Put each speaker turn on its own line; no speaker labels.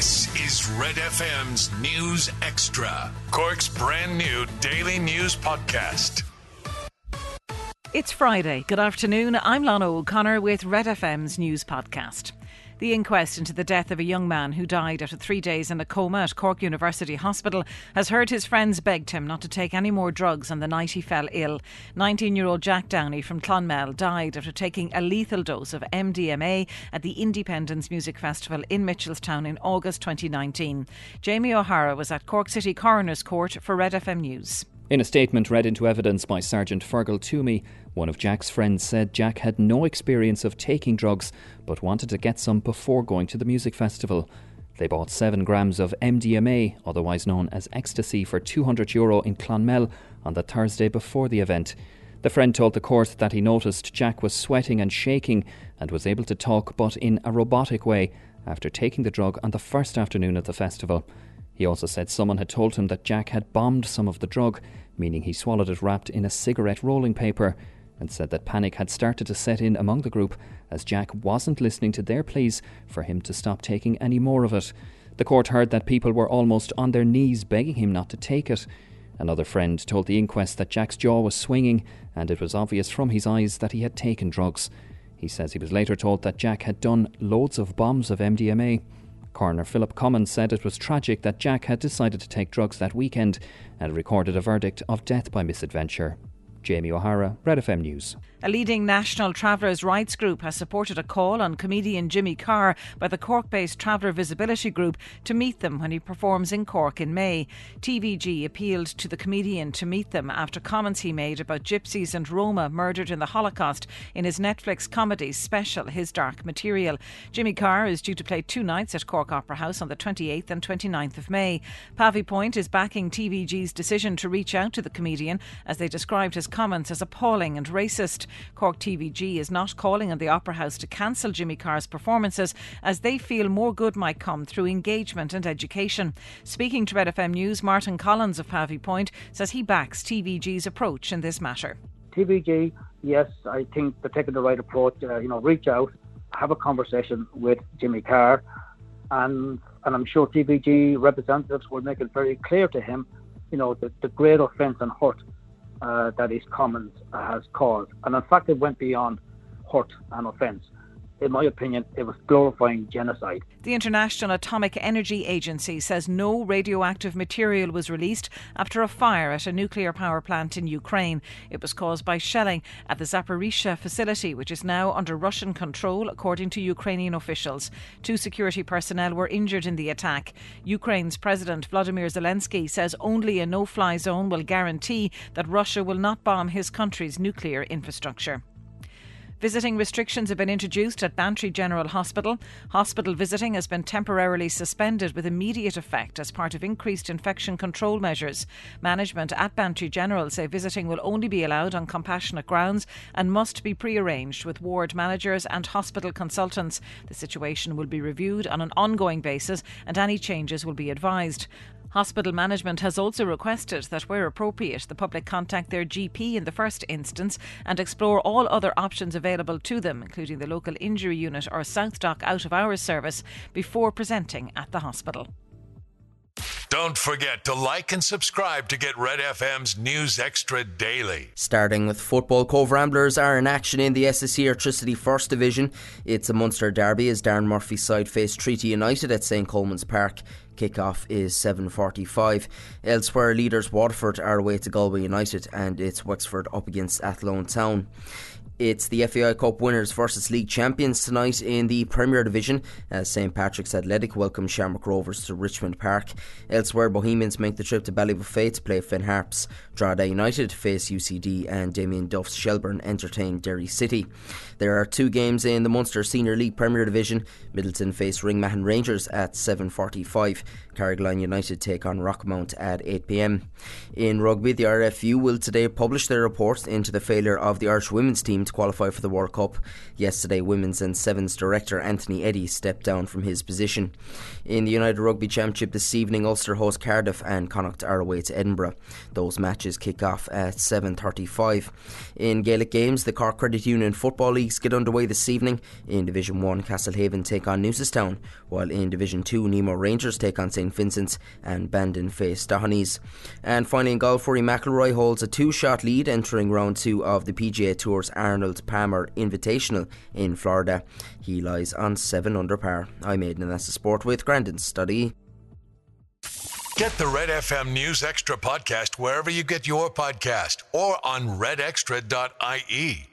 This is Red FM's News Extra, Cork's brand new daily news podcast.
It's Friday. Good afternoon. I'm Lana O'Connor with Red FM's News Podcast. The inquest into the death of a young man who died after three days in a coma at Cork University Hospital has heard his friends begged him not to take any more drugs on the night he fell ill. 19 year old Jack Downey from Clonmel died after taking a lethal dose of MDMA at the Indiependence Music Festival in Mitchelstown in August 2019. Jamie O'Hara was at Cork City Coroner's Court for Red FM News.
In a statement read into evidence by Sergeant Fergal Toomey, one of Jack's friends said Jack had no experience of taking drugs but wanted to get some before going to the music festival. They bought 7 grams of MDMA, otherwise known as ecstasy, for 200 euro in Clonmel on the Thursday before the event. The friend told the court that he noticed Jack was sweating and shaking and was able to talk but in a robotic way after taking the drug on the first afternoon of the festival. He also said someone had told him that Jack had bombed some of the drug, meaning he swallowed it wrapped in a cigarette rolling paper, and said that panic had started to set in among the group as Jack wasn't listening to their pleas for him to stop taking any more of it. The court heard that people were almost on their knees begging him not to take it. Another friend told the inquest that Jack's jaw was swinging and it was obvious from his eyes that he had taken drugs. He says he was later told that Jack had done loads of bombs of MDMA. Coroner Philip Comyn said it was tragic that Jack had decided to take drugs that weekend and recorded a verdict of death by misadventure. Jamie O'Hara, Red FM News.
A leading national travellers' rights group has supported a call on comedian Jimmy Carr by the Cork based Traveller Visibility Group to meet them when he performs in Cork in May. TVG appealed to the comedian to meet them after comments he made about gypsies and Roma murdered in the Holocaust in his Netflix comedy special His Dark Material. Jimmy Carr is due to play two nights at Cork Opera House on the 28th and 29th of May. Pavee Point is backing TVG's decision to reach out to the comedian as they described his comments as appalling and racist. Cork TVG is not calling on the Opera House to cancel Jimmy Carr's performances as they feel more good might come through engagement and education. Speaking to Red FM News, Martin Collins of Pavee Point says he backs TVG's approach in this matter.
TVG, yes, I think they're taking the right approach. Uh, you know, reach out, have a conversation with Jimmy Carr, and and I'm sure TVG representatives will make it very clear to him, you know, the, the great offence and hurt uh, that his comments has caused. And in fact, it went beyond hurt and offence in my opinion, it was glorifying genocide.
The International Atomic Energy Agency says no radioactive material was released after a fire at a nuclear power plant in Ukraine. It was caused by shelling at the Zaporizhia facility, which is now under Russian control, according to Ukrainian officials. Two security personnel were injured in the attack. Ukraine's President Vladimir Zelensky says only a no fly zone will guarantee that Russia will not bomb his country's nuclear infrastructure. Visiting restrictions have been introduced at Bantry General Hospital. Hospital visiting has been temporarily suspended with immediate effect as part of increased infection control measures. Management at Bantry General say visiting will only be allowed on compassionate grounds and must be pre-arranged with ward managers and hospital consultants. The situation will be reviewed on an ongoing basis and any changes will be advised. Hospital management has also requested that, where appropriate, the public contact their GP in the first instance and explore all other options available to them, including the local injury unit or SouthDoc out of hours service, before presenting at the hospital.
Don't forget to like and subscribe to get Red FM's News Extra daily.
Starting with football, Cobh Ramblers are in action in the SSE Airtricity First Division. It's a Munster derby as Darren Murphy's side face Treaty United at St Colman's Park. Kickoff is 7.45. Elsewhere, leaders Waterford are away to Galway United and it's Wexford up against Athlone Town. It's the FAI Cup winners versus league champions tonight in the Premier Division as St Patrick's Athletic welcome Shamrock Rovers to Richmond Park. Elsewhere, Bohemians make the trip to Ballybofey to play Finn Harps. Drogheda United face UCD and Damien Duff's Shelbourne entertain Derry City. There are two games in the Munster Senior League Premier Division. Midleton face Ringmahon Rangers at 7.45. Carrigaline United take on Rockmount at 8pm. In rugby, the RFU will today publish their report into the failure of the Irish women's team qualify for the World Cup. Yesterday, Women's and Sevens director Anthony Eddy stepped down from his position. In the United Rugby Championship this evening, Ulster host Cardiff and Connacht are away to Edinburgh. Those matches kick off at 7.35. In Gaelic games, the Cork Credit Union Football Leagues get underway this evening. In Division 1, Castlehaven take on Newcestown, while in Division 2, Nemo Rangers take on St Vincent's and Bandon face Doheny's. And finally in golf, Rory McIlroy holds a two-shot lead entering round two of the PGA Tour's Arnold Palmer Invitational in Florida. He lies on 7 under par. I'm Aidan and that's the sport with Grandin Study.
Get the Red FM News Extra podcast wherever you get your podcast or on redextra.ie.